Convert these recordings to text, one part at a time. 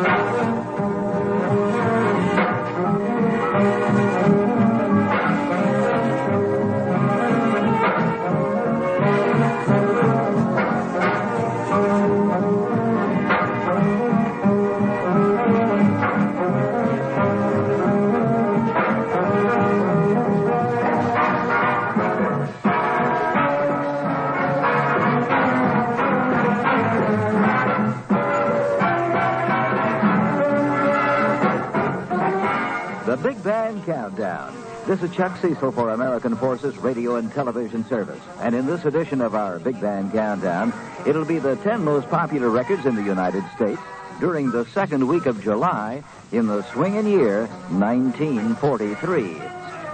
Big Band Countdown. This is Chuck Cecil for American Forces Radio and Television Service. And in this edition of our Big Band Countdown, it'll be the 10 most popular records in the United States during the second week of July in the swinging year 1943.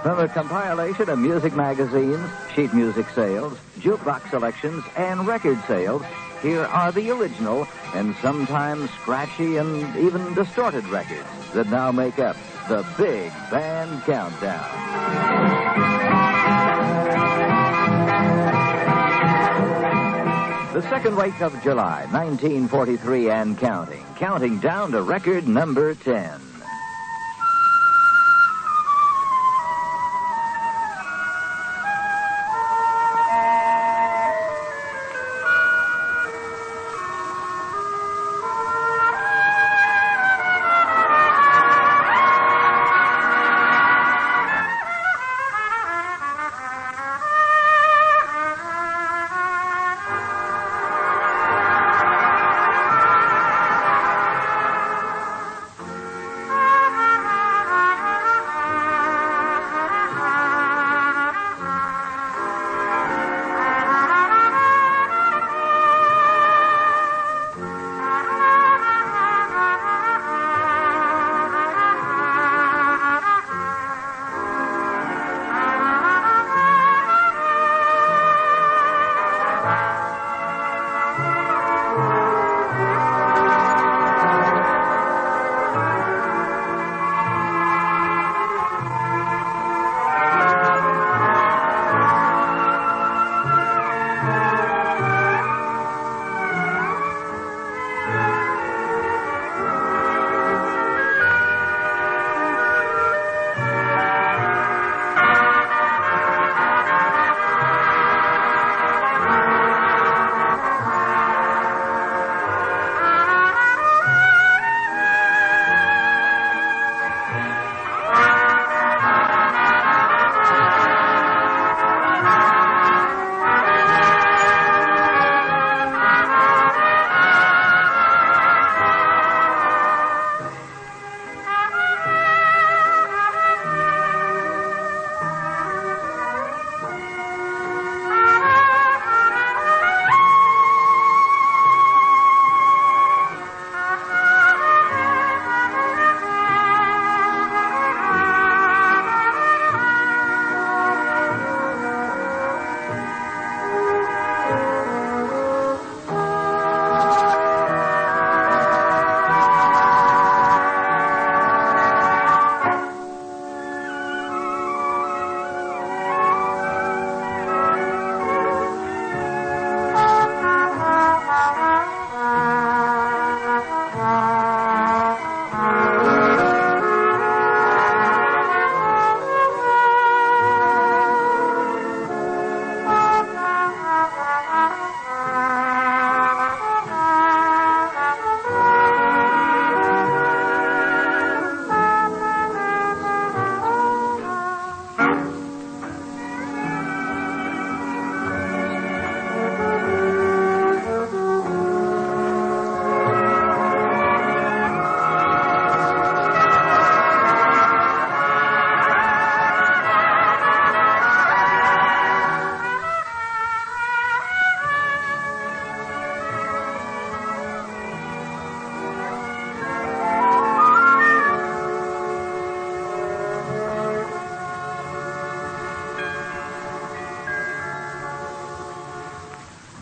From a compilation of music magazines, sheet music sales, jukebox selections, and record sales, here are the original and sometimes scratchy and even distorted records that now make up the Big Band Countdown. The second week of July, 1943 and counting. Counting down to record number 10.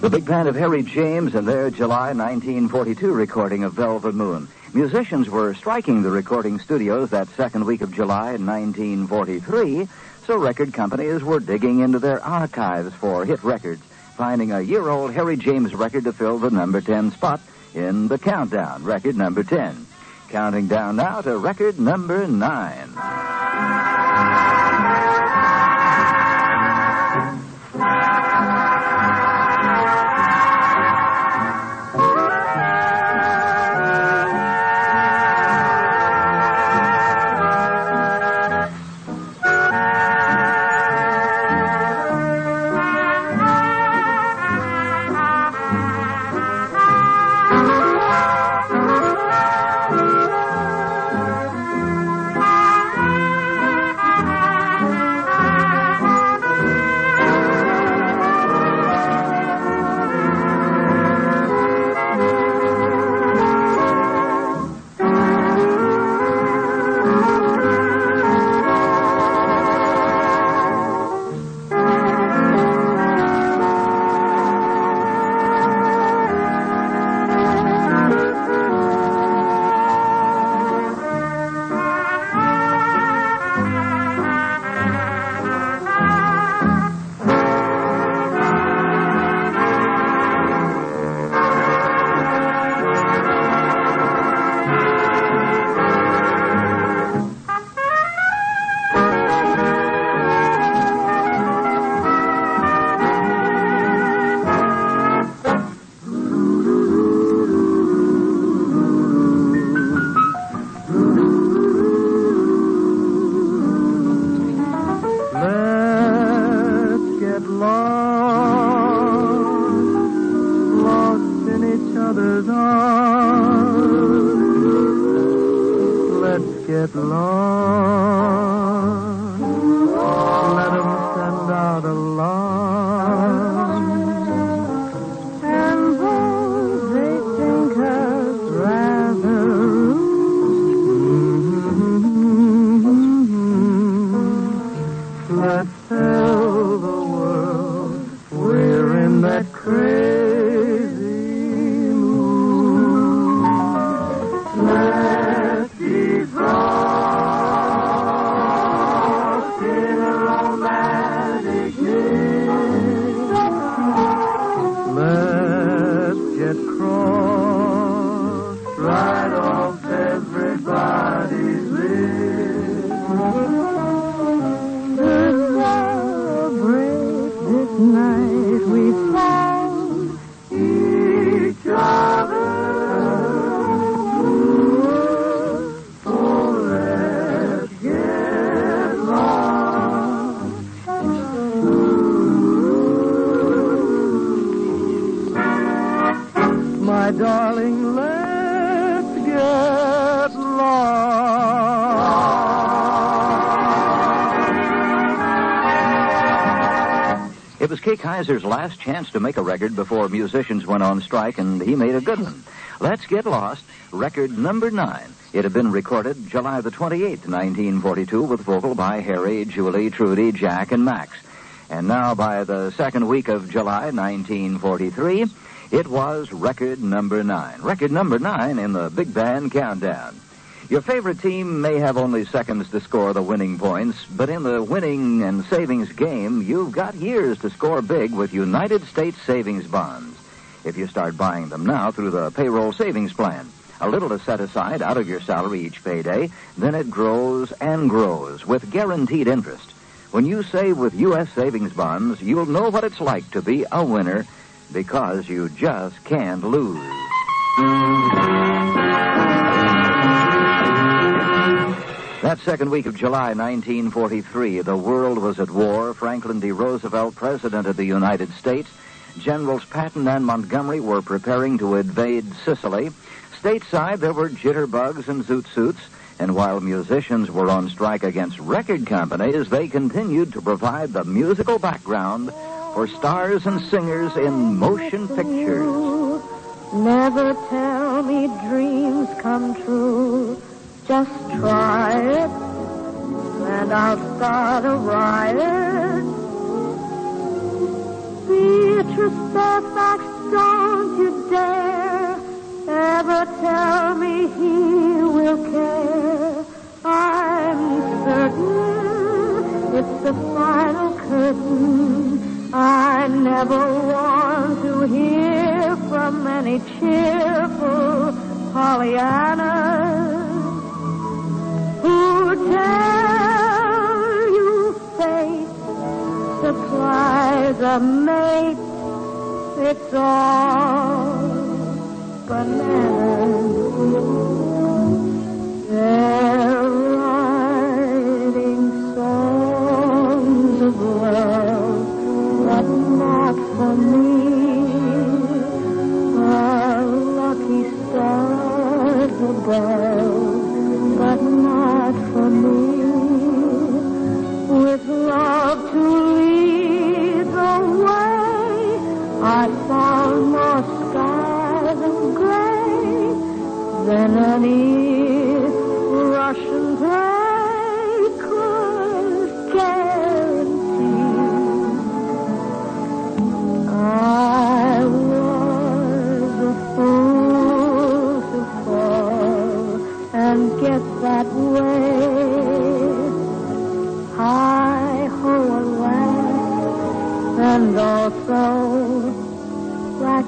The big band of Harry James and their July 1942 recording of Velvet Moon. Musicians were striking the recording studios that second week of July 1943, so record companies were digging into their archives for hit records, finding a year old Harry James record to fill the number 10 spot in the countdown, record number 10. Counting down now to record number 9. Get lost, Kay Kyser's last chance to make a record before musicians went on strike, and he made a good one. Let's Get Lost, record number nine. It had been recorded July the 28th, 1942, with vocal by Harry, Julie, Trudy, Jack, and Max. And now, by the second week of July, 1943, it was record number nine. Record number nine in the Big Band Countdown. Your favorite team may have only seconds to score the winning points, but in the winning and savings game, you've got years to score big with United States savings bonds. If you start buying them now through the payroll savings plan, a little is set aside out of your salary each payday, then it grows and grows with guaranteed interest. When you save with U.S. savings bonds, you'll know what it's like to be a winner because you just can't lose. That second week of July 1943, the world was at war. Franklin D. Roosevelt, President of the United States, Generals Patton and Montgomery were preparing to invade Sicily. Stateside, there were jitterbugs and zoot suits, and while musicians were on strike against record companies, they continued to provide the musical background for stars and singers in motion pictures. Never tell me dreams come true. Just try it, and I'll start a riot. Beatrice Fairfax, don't you dare ever tell me he will care. I'm certain it's the final curtain. I never want to hear from any cheerful who tell you fate supplies a mate? It's all bananas.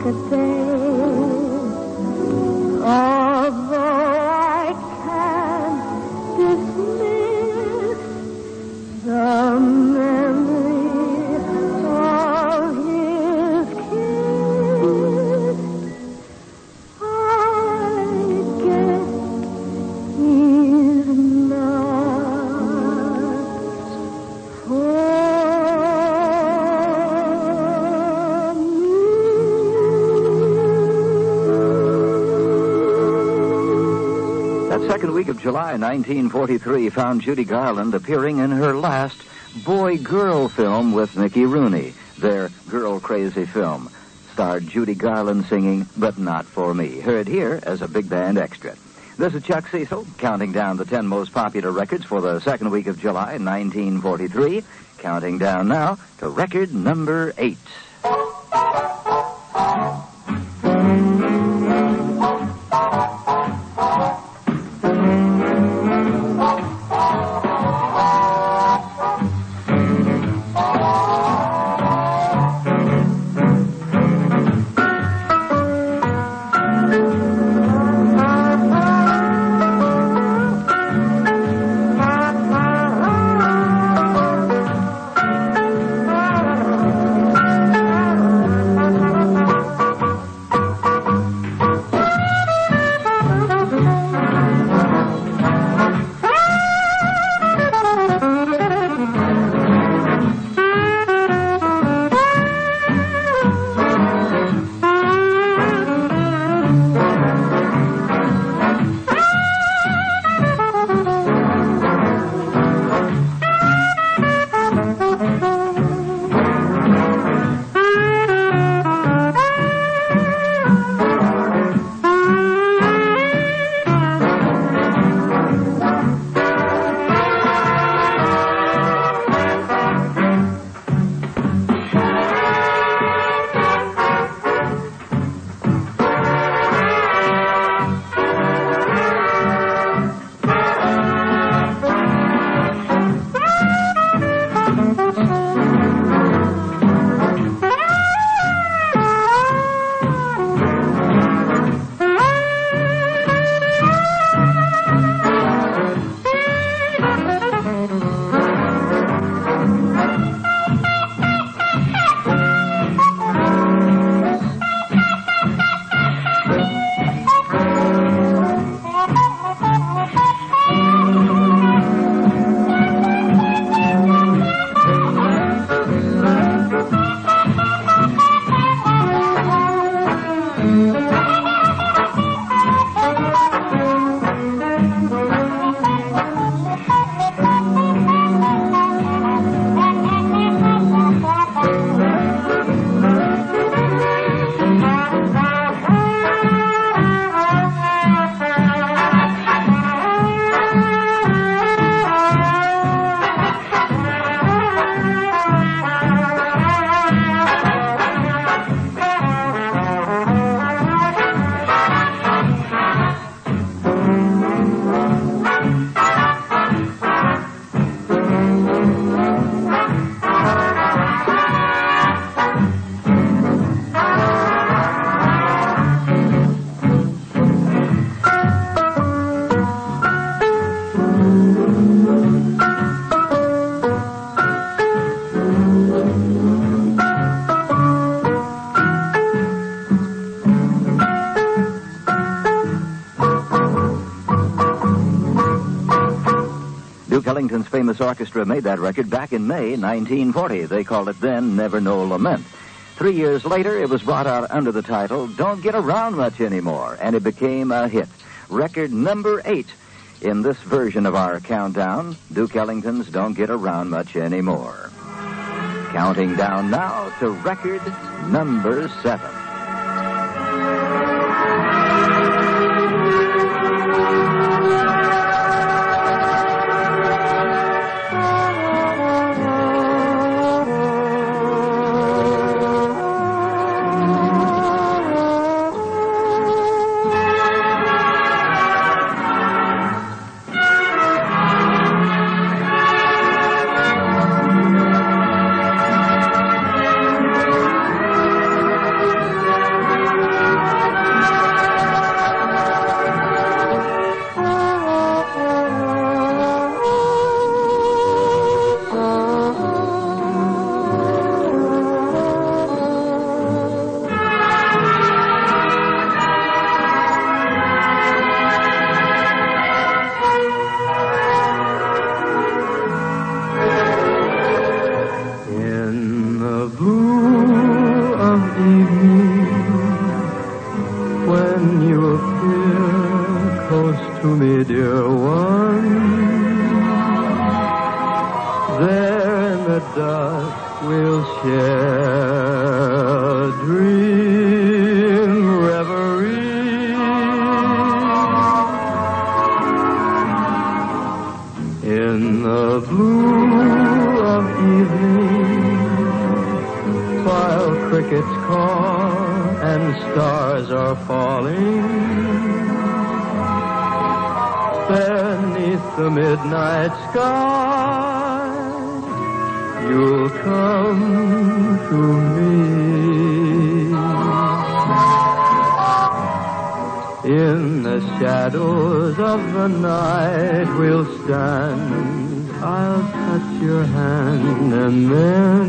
Like a July 1943 found Judy Garland appearing in her last boy girl film with Mickey Rooney, their Girl Crazy film. Starred Judy Garland singing But Not For Me, heard here as a big band extra. This is Chuck Cecil, counting down the 10 most popular records for the second week of July 1943. Counting down now to record number 8. Ellington's famous orchestra made that record back in May 1940. They called it then Never No Lament. Three years later, it was brought out under the title Don't Get Around Much Anymore, and it became a hit. Record number eight in this version of our countdown, Duke Ellington's Don't Get Around Much Anymore. Counting down now to record number seven. Midnight sky, you'll come to me. In the shadows of the night we'll stand. I'll touch your hand and then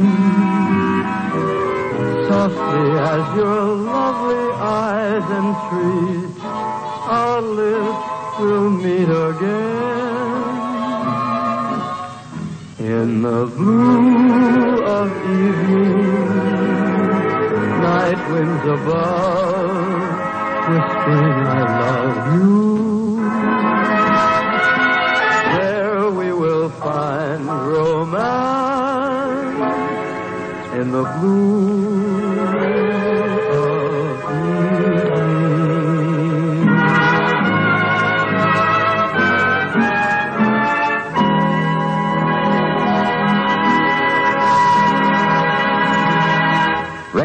softly as your lovely eyes entreat, our lips will meet again. In the blue of evening, night winds above, whispering I love you. There we will find romance in the blue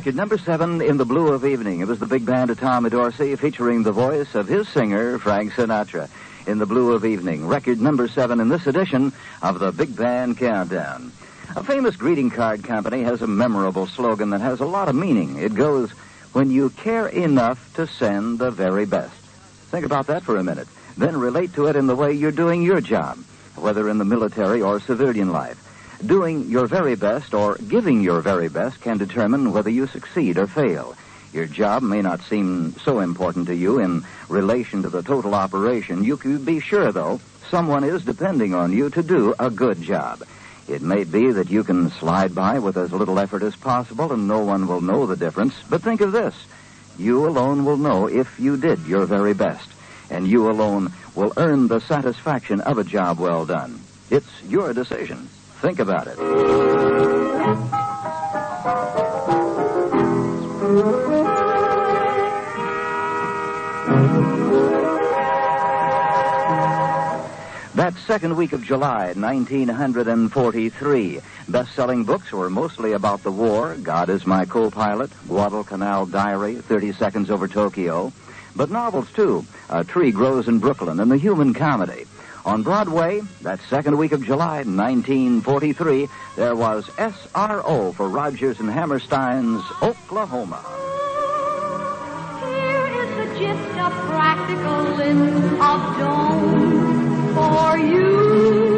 Record number seven in the blue of evening. It was the big band of Tommy Dorsey featuring the voice of his singer, Frank Sinatra, in the blue of evening. Record number seven in this edition of the Big Band Countdown. A famous greeting card company has a memorable slogan that has a lot of meaning. It goes, when you care enough to send the very best. Think about that for a minute. Then relate to it in the way you're doing your job, whether in the military or civilian life. Doing your very best or giving your very best can determine whether you succeed or fail. Your job may not seem so important to you in relation to the total operation. You can be sure, though, someone is depending on you to do a good job. It may be that you can slide by with as little effort as possible and no one will know the difference, but think of this. You alone will know if you did your very best, and you alone will earn the satisfaction of a job well done. It's your decision. Think about it. That second week of July, 1943, best-selling books were mostly about the war, God is My Co-Pilot, Guadalcanal Diary, 30 Seconds Over Tokyo, but novels too, A Tree Grows in Brooklyn, and The Human Comedy. On Broadway, that second week of July, 1943, there was SRO for Rodgers and Hammerstein's Oklahoma. Here is the gist of practical of for you.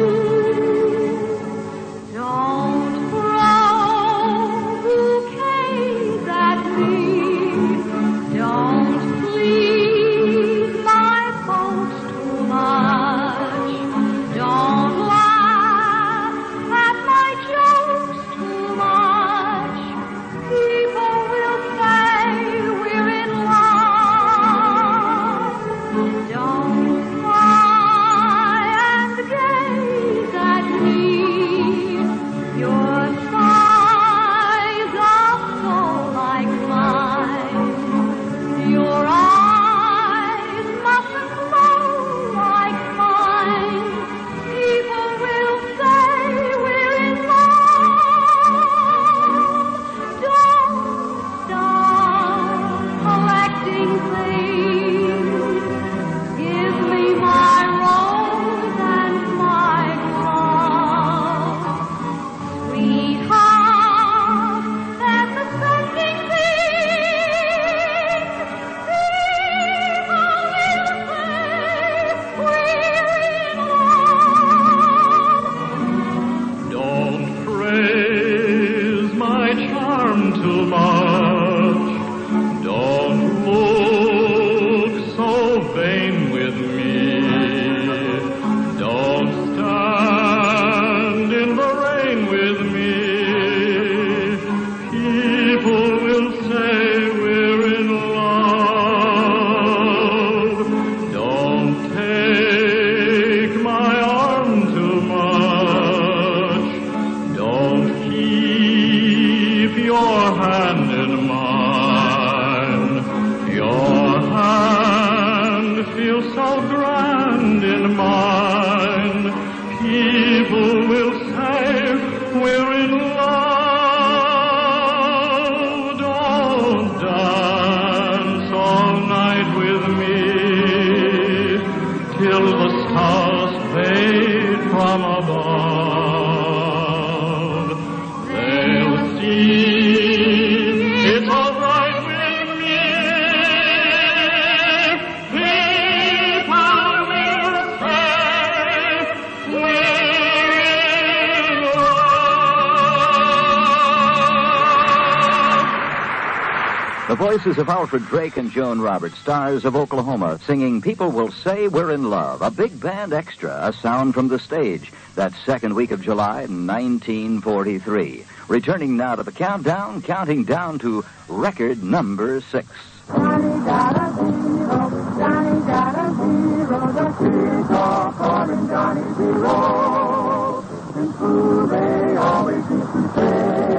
Voices of Alfred Drake and Joan Roberts, stars of Oklahoma, singing People Will Say We're in Love, a big band extra, a sound from the stage, that second week of July, 1943. Returning now to the countdown, counting down to record number six. Johnny got a zero, Johnny got a zero, the kids are Johnny Zero. In school they always used to say,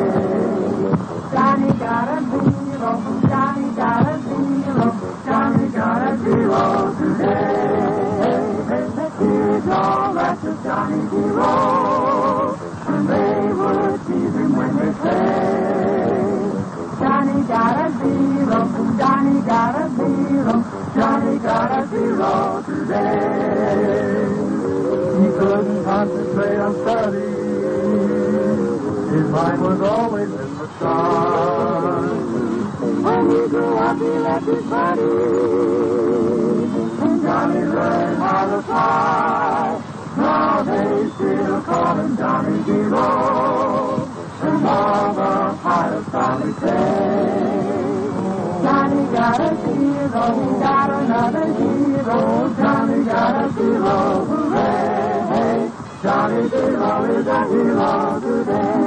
Johnny got a zero, Concentrate on study. His mind was always in the sun. When he grew up, he left his buddy. And Johnny learned how to fly. Now they still call him Johnny Zero. And all the pilots probably say, Johnny got a zero, got another zero, Johnny got a zero, hooray! Johnny Zero is a hero today.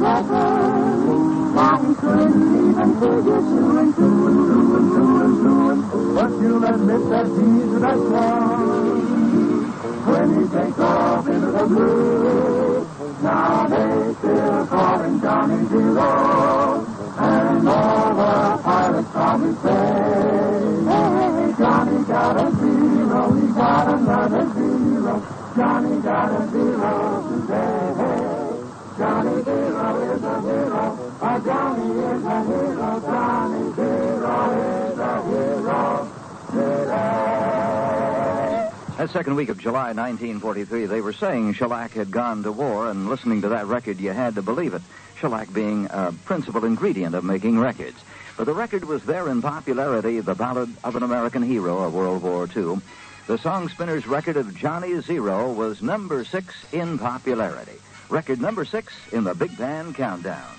he couldn't even. But you'll admit that he's the best one. When he takes off into the blue, Zero is a hero. Johnny is a hero. Johnny Zero is a hero. That second week of July 1943, they were saying shellac had gone to war, and listening to that record, you had to believe it. Shellac being a principal ingredient of making records. But the record was there in popularity, the ballad of an American hero of World War II. The song spinner's record of Johnny Zero was number six in popularity. Record number six in the Big Band Countdown.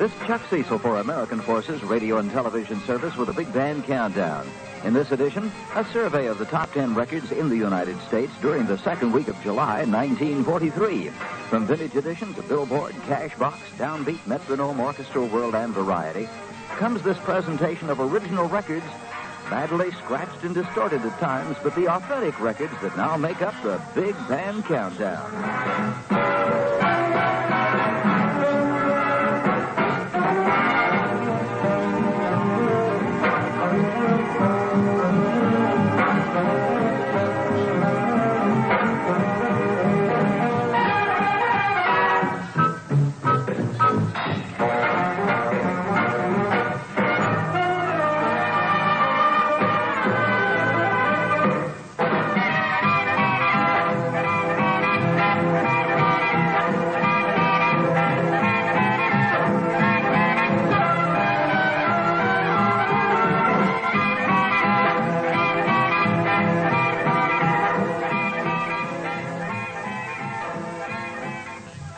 This is Chuck Cecil for American Forces Radio and Television Service with a Big Band Countdown. In this edition, a survey of the top 10 records in the United States during the second week of July 1943. From vintage edition to Billboard, Cashbox, Downbeat, Metronome, Orchestral World, and Variety, comes this presentation of original records, badly scratched and distorted at times, but the authentic records that now make up the Big Band Countdown.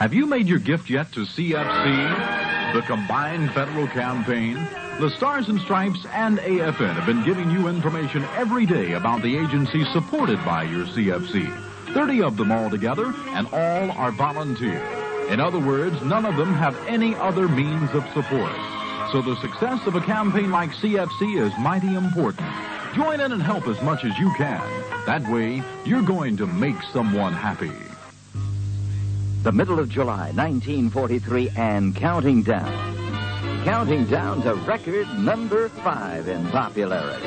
Have you made your gift yet to CFC, the combined federal campaign? The Stars and Stripes and AFN have been giving you information every day about the agencies supported by your CFC. 30 of them altogether, and all are volunteer. In other words, none of them have any other means of support. So the success of a campaign like CFC is mighty important. Join in and help as much as you can. That way, you're going to make someone happy. The middle of July, 1943, and counting down. Counting down to record number five in popularity.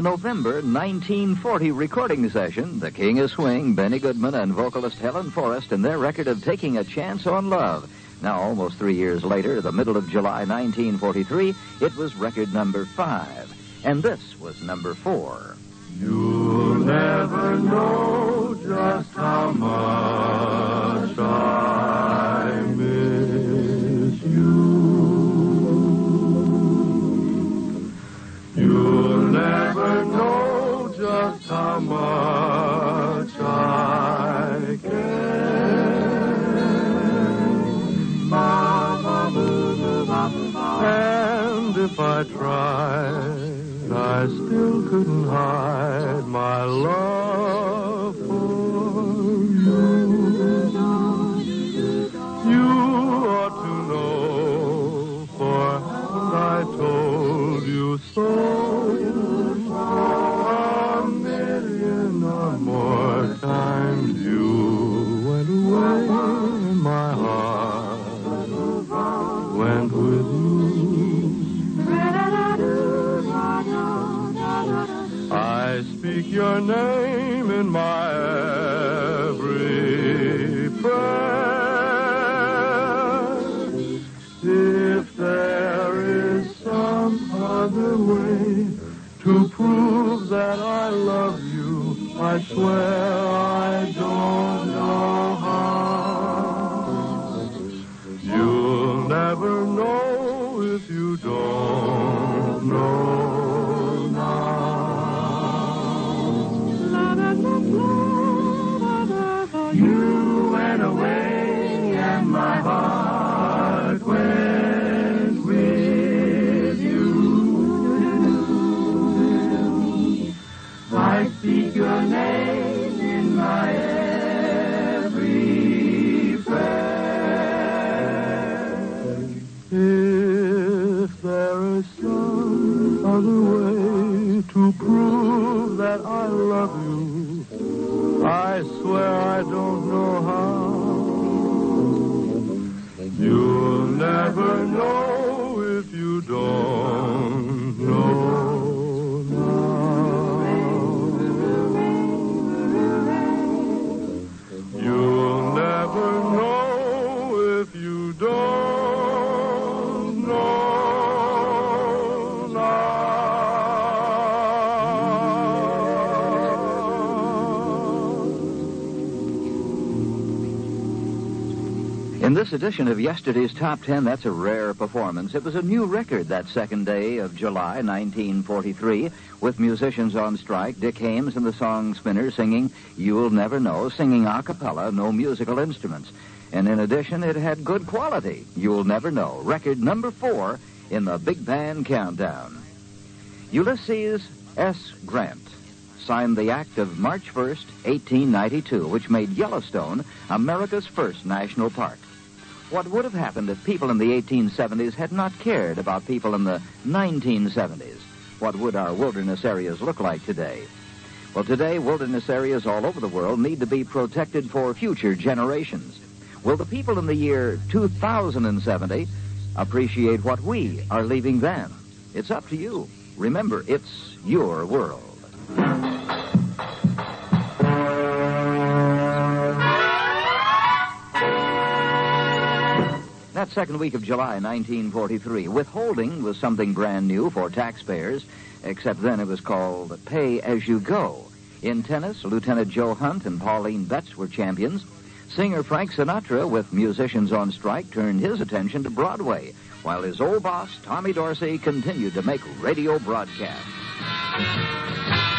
The November 1940 recording session, the King of Swing, Benny Goodman, and vocalist Helen Forrest, and their record of Taking a Chance on Love. Now, almost three years later, the middle of July 1943, it was record number five. And this was number four. You'll never know just how much just how much I care. And if I tried, I still couldn't hide my love for you. You ought to know, for I told you so? your name in my every breath. If there is some other way to prove that I love you, I swear I don't. prove that I love you. I swear I don't know how. You'll never know. This edition of yesterday's Top Ten, that's a rare performance. It was a new record that second day of July 1943, with musicians on strike, Dick Haymes and the Song Spinners singing You'll Never Know, singing a cappella, no musical instruments. And in addition, it had good quality. You'll Never Know, record number four in the Big Band Countdown. Ulysses S. Grant signed the act of March 1st, 1892, which made Yellowstone America's first national park. What would have happened if people in the 1870s had not cared about people in the 1970s? What would our wilderness areas look like today? Well, today, wilderness areas all over the world need to be protected for future generations. Will the people in the year 2070 appreciate what we are leaving them? It's up to you. Remember, it's your world. That second week of July 1943, withholding was something brand new for taxpayers, except then it was called pay as you go. In tennis, Lieutenant Joe Hunt and Pauline Betz were champions. Singer Frank Sinatra, with musicians on strike, turned his attention to Broadway, while his old boss, Tommy Dorsey, continued to make radio broadcasts.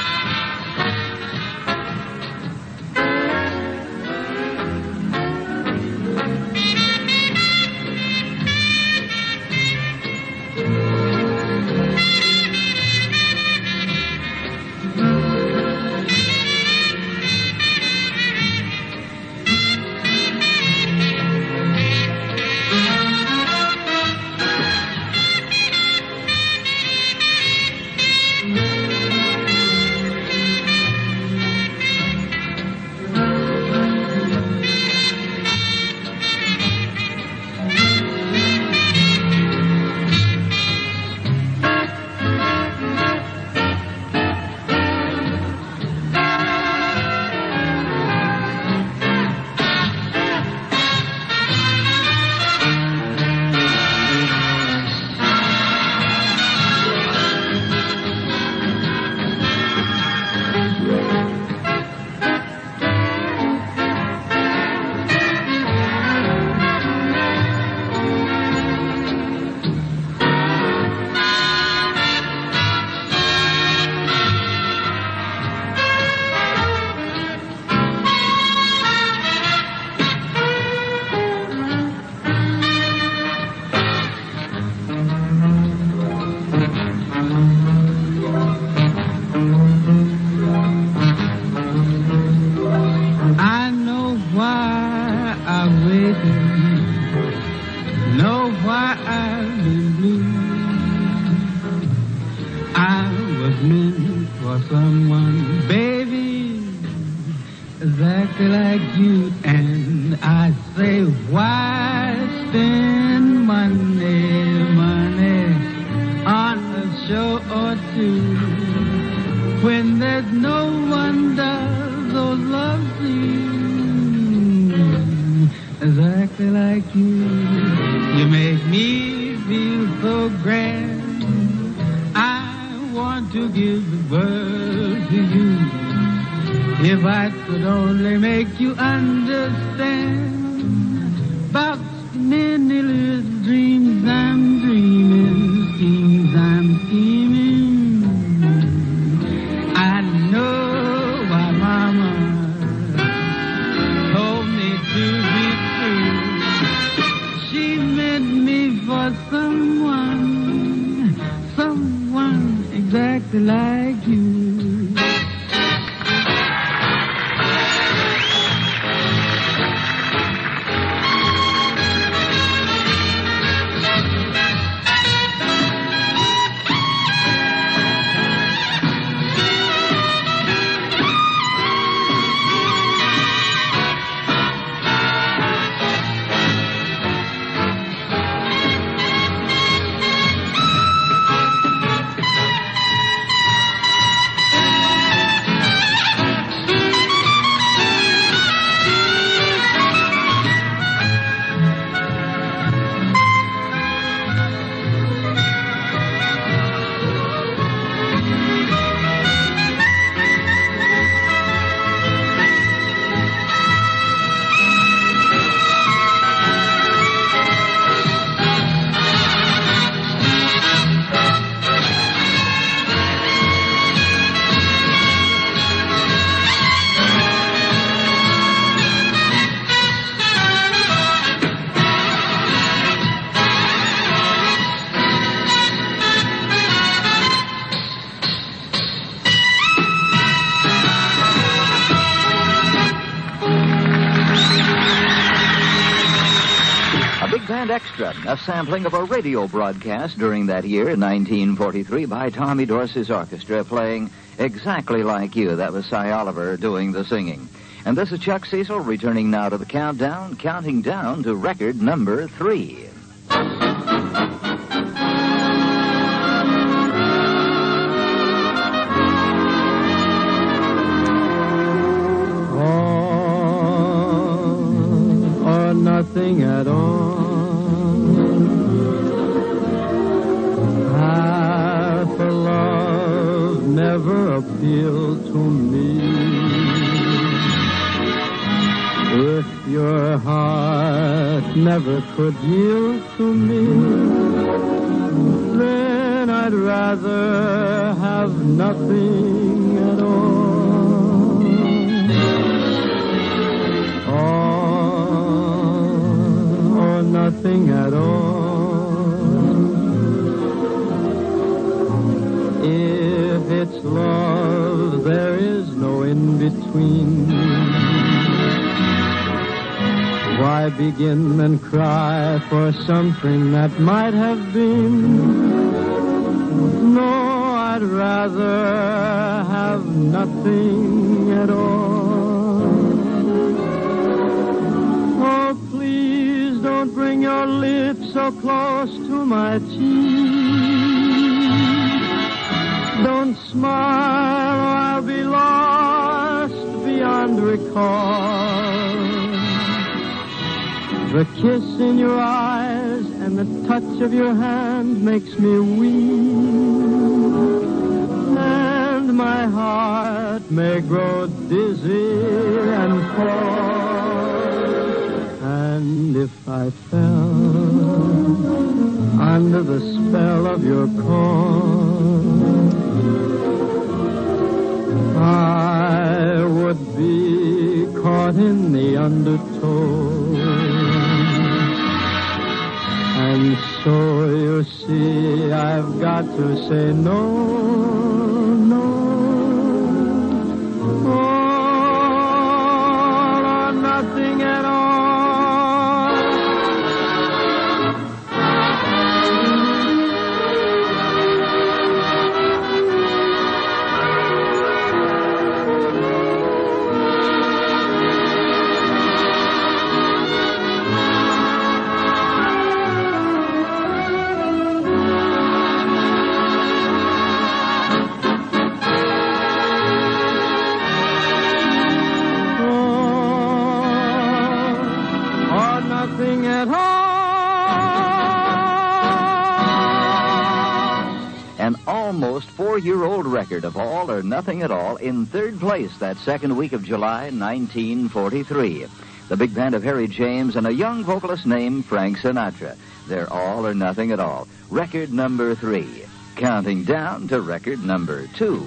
Only make you understand about many little dreams I'm dreaming, schemes I'm scheming. I know why Mama told me to be true. She meant me for someone, someone exactly like Band Extra, a sampling of a radio broadcast during that year, 1943, by Tommy Dorsey's orchestra, playing exactly like you. That was Sy Oliver doing the singing. And this is Chuck Cecil returning now to the countdown, counting down to record number three. nothing at all. Your heart never could yield to me, then I'd rather have nothing at all. All or nothing at all. If it's love, there is no in between. Why begin and cry for something that might have been? No, I'd rather have nothing at all. Oh, please don't bring your lips so close to my cheek. Don't smile or I'll be lost beyond recall. The kiss in your eyes and the touch of your hand makes me weak. And my heart may grow dizzy and fall. And if I fell under the spell of your call, I would be caught in the undertow. So you see, I've got to say no, four year old record of All or Nothing at All in third place that second week of July 1943. The big band of Harry James and a young vocalist named Frank Sinatra. They're All or Nothing at All. Record number three. Counting down to record number two.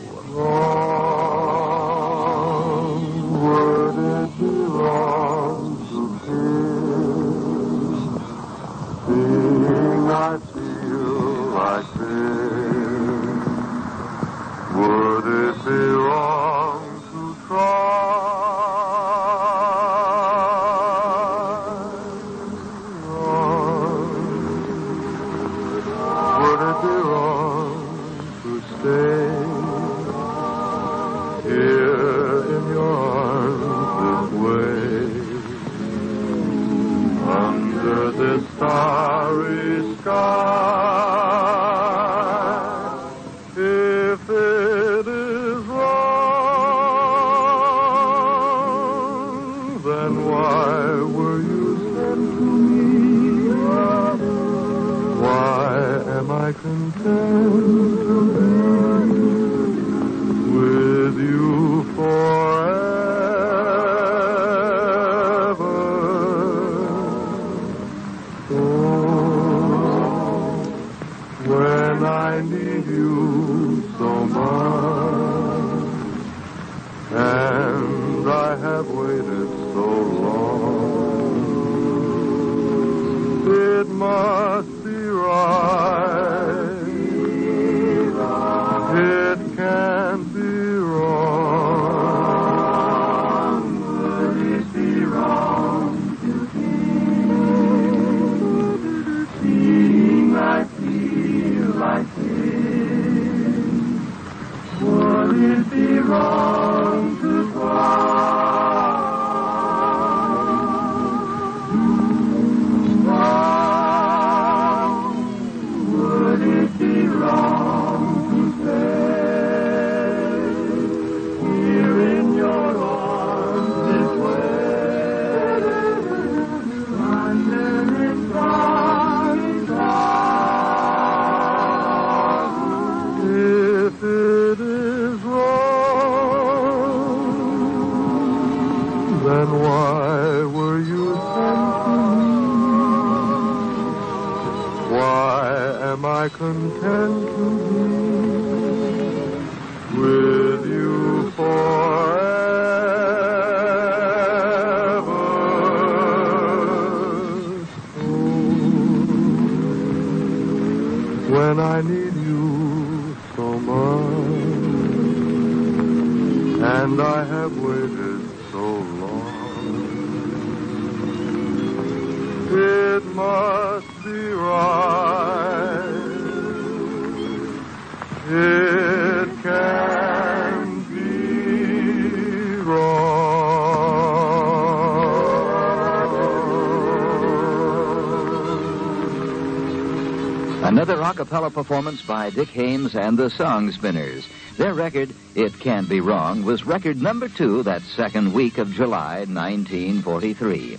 Another a cappella performance by Dick Haymes and the Song Spinners. Their record, It Can't Be Wrong, was record number two that second week of July 1943.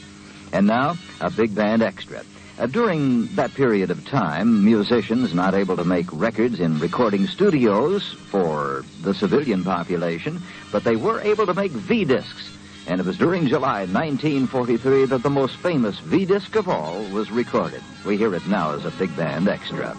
And now, a big band extra. Uh, during that period of time, musicians not able to make records in recording studios for the civilian population, but they were able to make V-discs. And it was during July 1943 that the most famous V-disc of all was recorded. We hear it now as a big band extra.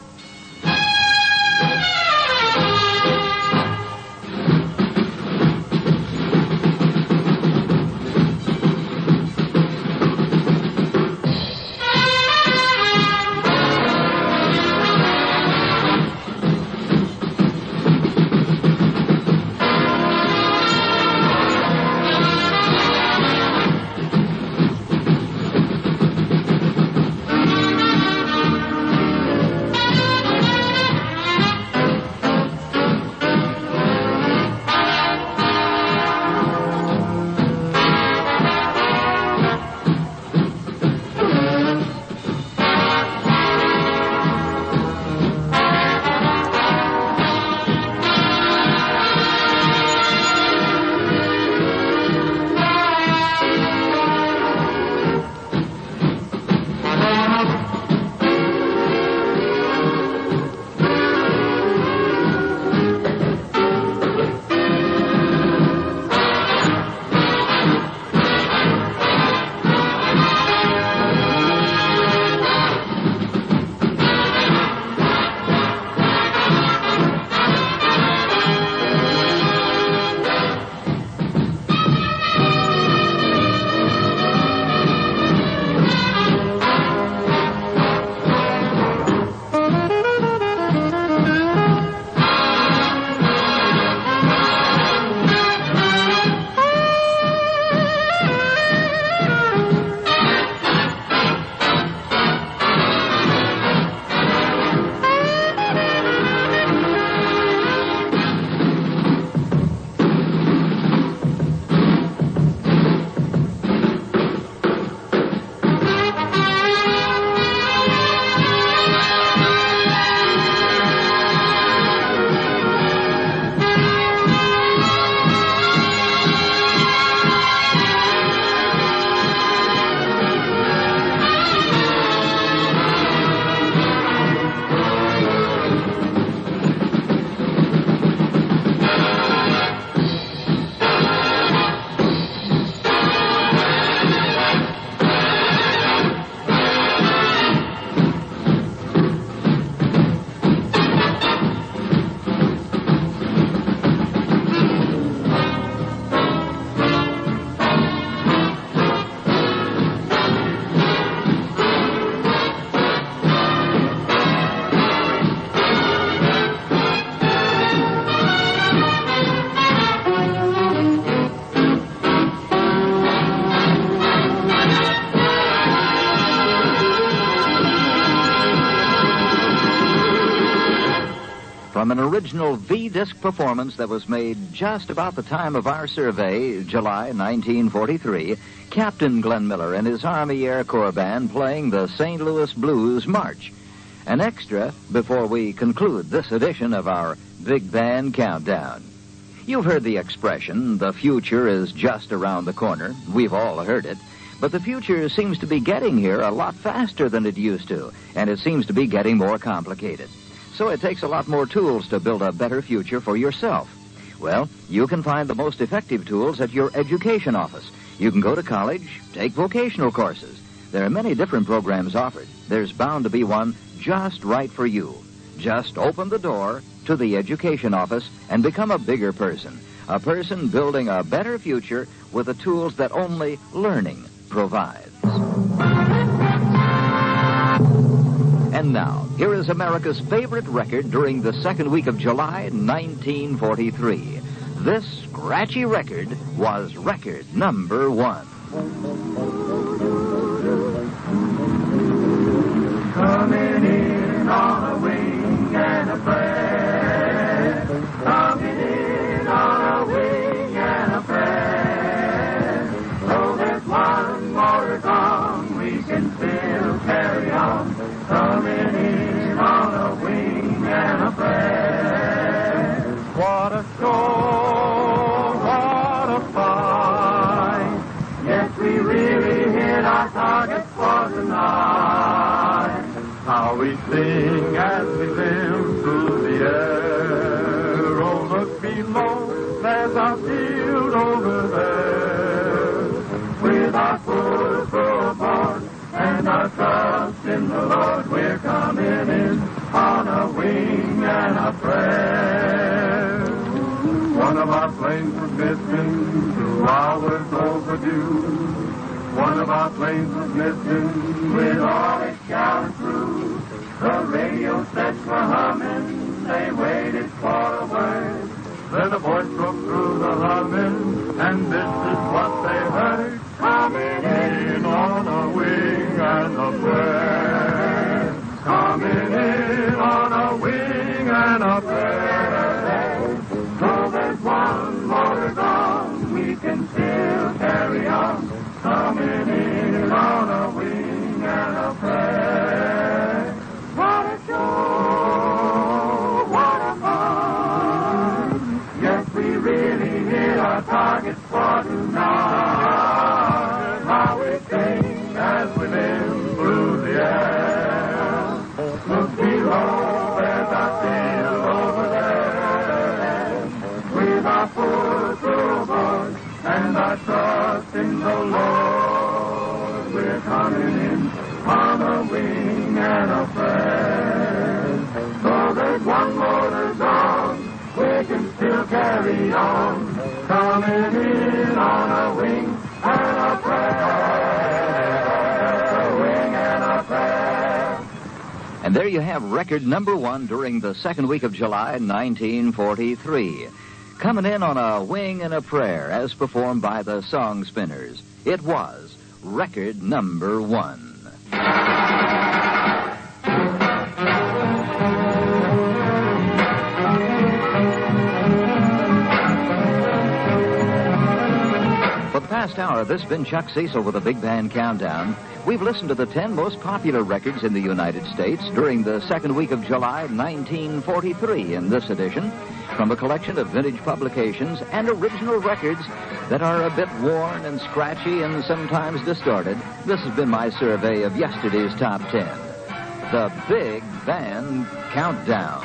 From an original V-disc performance that was made just about the time of our survey, July 1943, Captain Glenn Miller and his Army Air Corps Band playing the St. Louis Blues March. An extra before we conclude this edition of our Big Band Countdown. You've heard the expression, the future is just around the corner. We've all heard it. But the future seems to be getting here a lot faster than it used to, and it seems to be getting more complicated. So it takes a lot more tools to build a better future for yourself. Well, you can find the most effective tools at your education office. You can go to college, take vocational courses. There are many different programs offered. There's bound to be one just right for you. Just open the door to the education office and become a bigger person. A person building a better future with the tools that only learning provides. And now, here is America's favorite record during the second week of July 1943. This scratchy record was record number one. Coming in on a wing and a prayer. Coming in Coming in on a wing and a prayer. What a show, what a fight. Yes, we really hit our target for tonight. How we sing hours overdue. One of our planes was missing, with all in on a wing and a prayer. A wing and a prayer. And there you have record number one during the second week of July 1943. Coming in on a wing and a prayer as performed by the Song Spinners. It was record number one. Past hour, this has been Chuck Cecil with the Big Band Countdown. We've listened to the 10 most popular records in the United States during the second week of July 1943 in this edition from a collection of vintage publications and original records that are a bit worn and scratchy and sometimes distorted. This has been my survey of yesterday's top 10. The Big Band Countdown.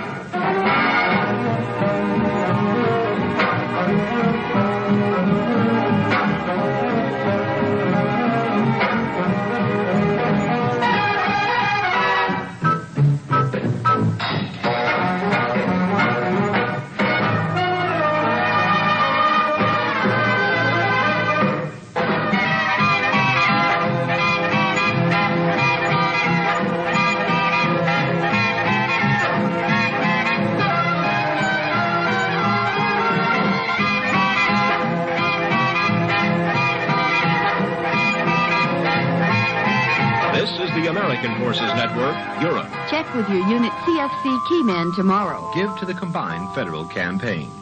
American Forces Network, Europe. Check with your unit CFC keyman tomorrow. Give to the combined federal campaign.